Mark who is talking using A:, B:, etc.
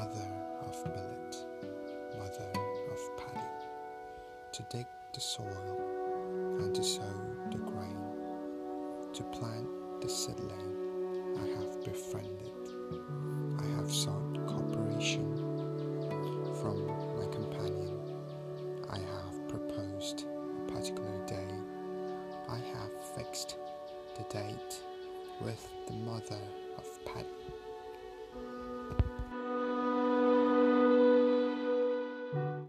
A: mother of millet, mother of paddy, to dig the soil and to sow the grain, to plant the seedling I have befriended. I have sought cooperation from my companion. I have proposed a particular day. I have fixed the date with the mother of Paddy.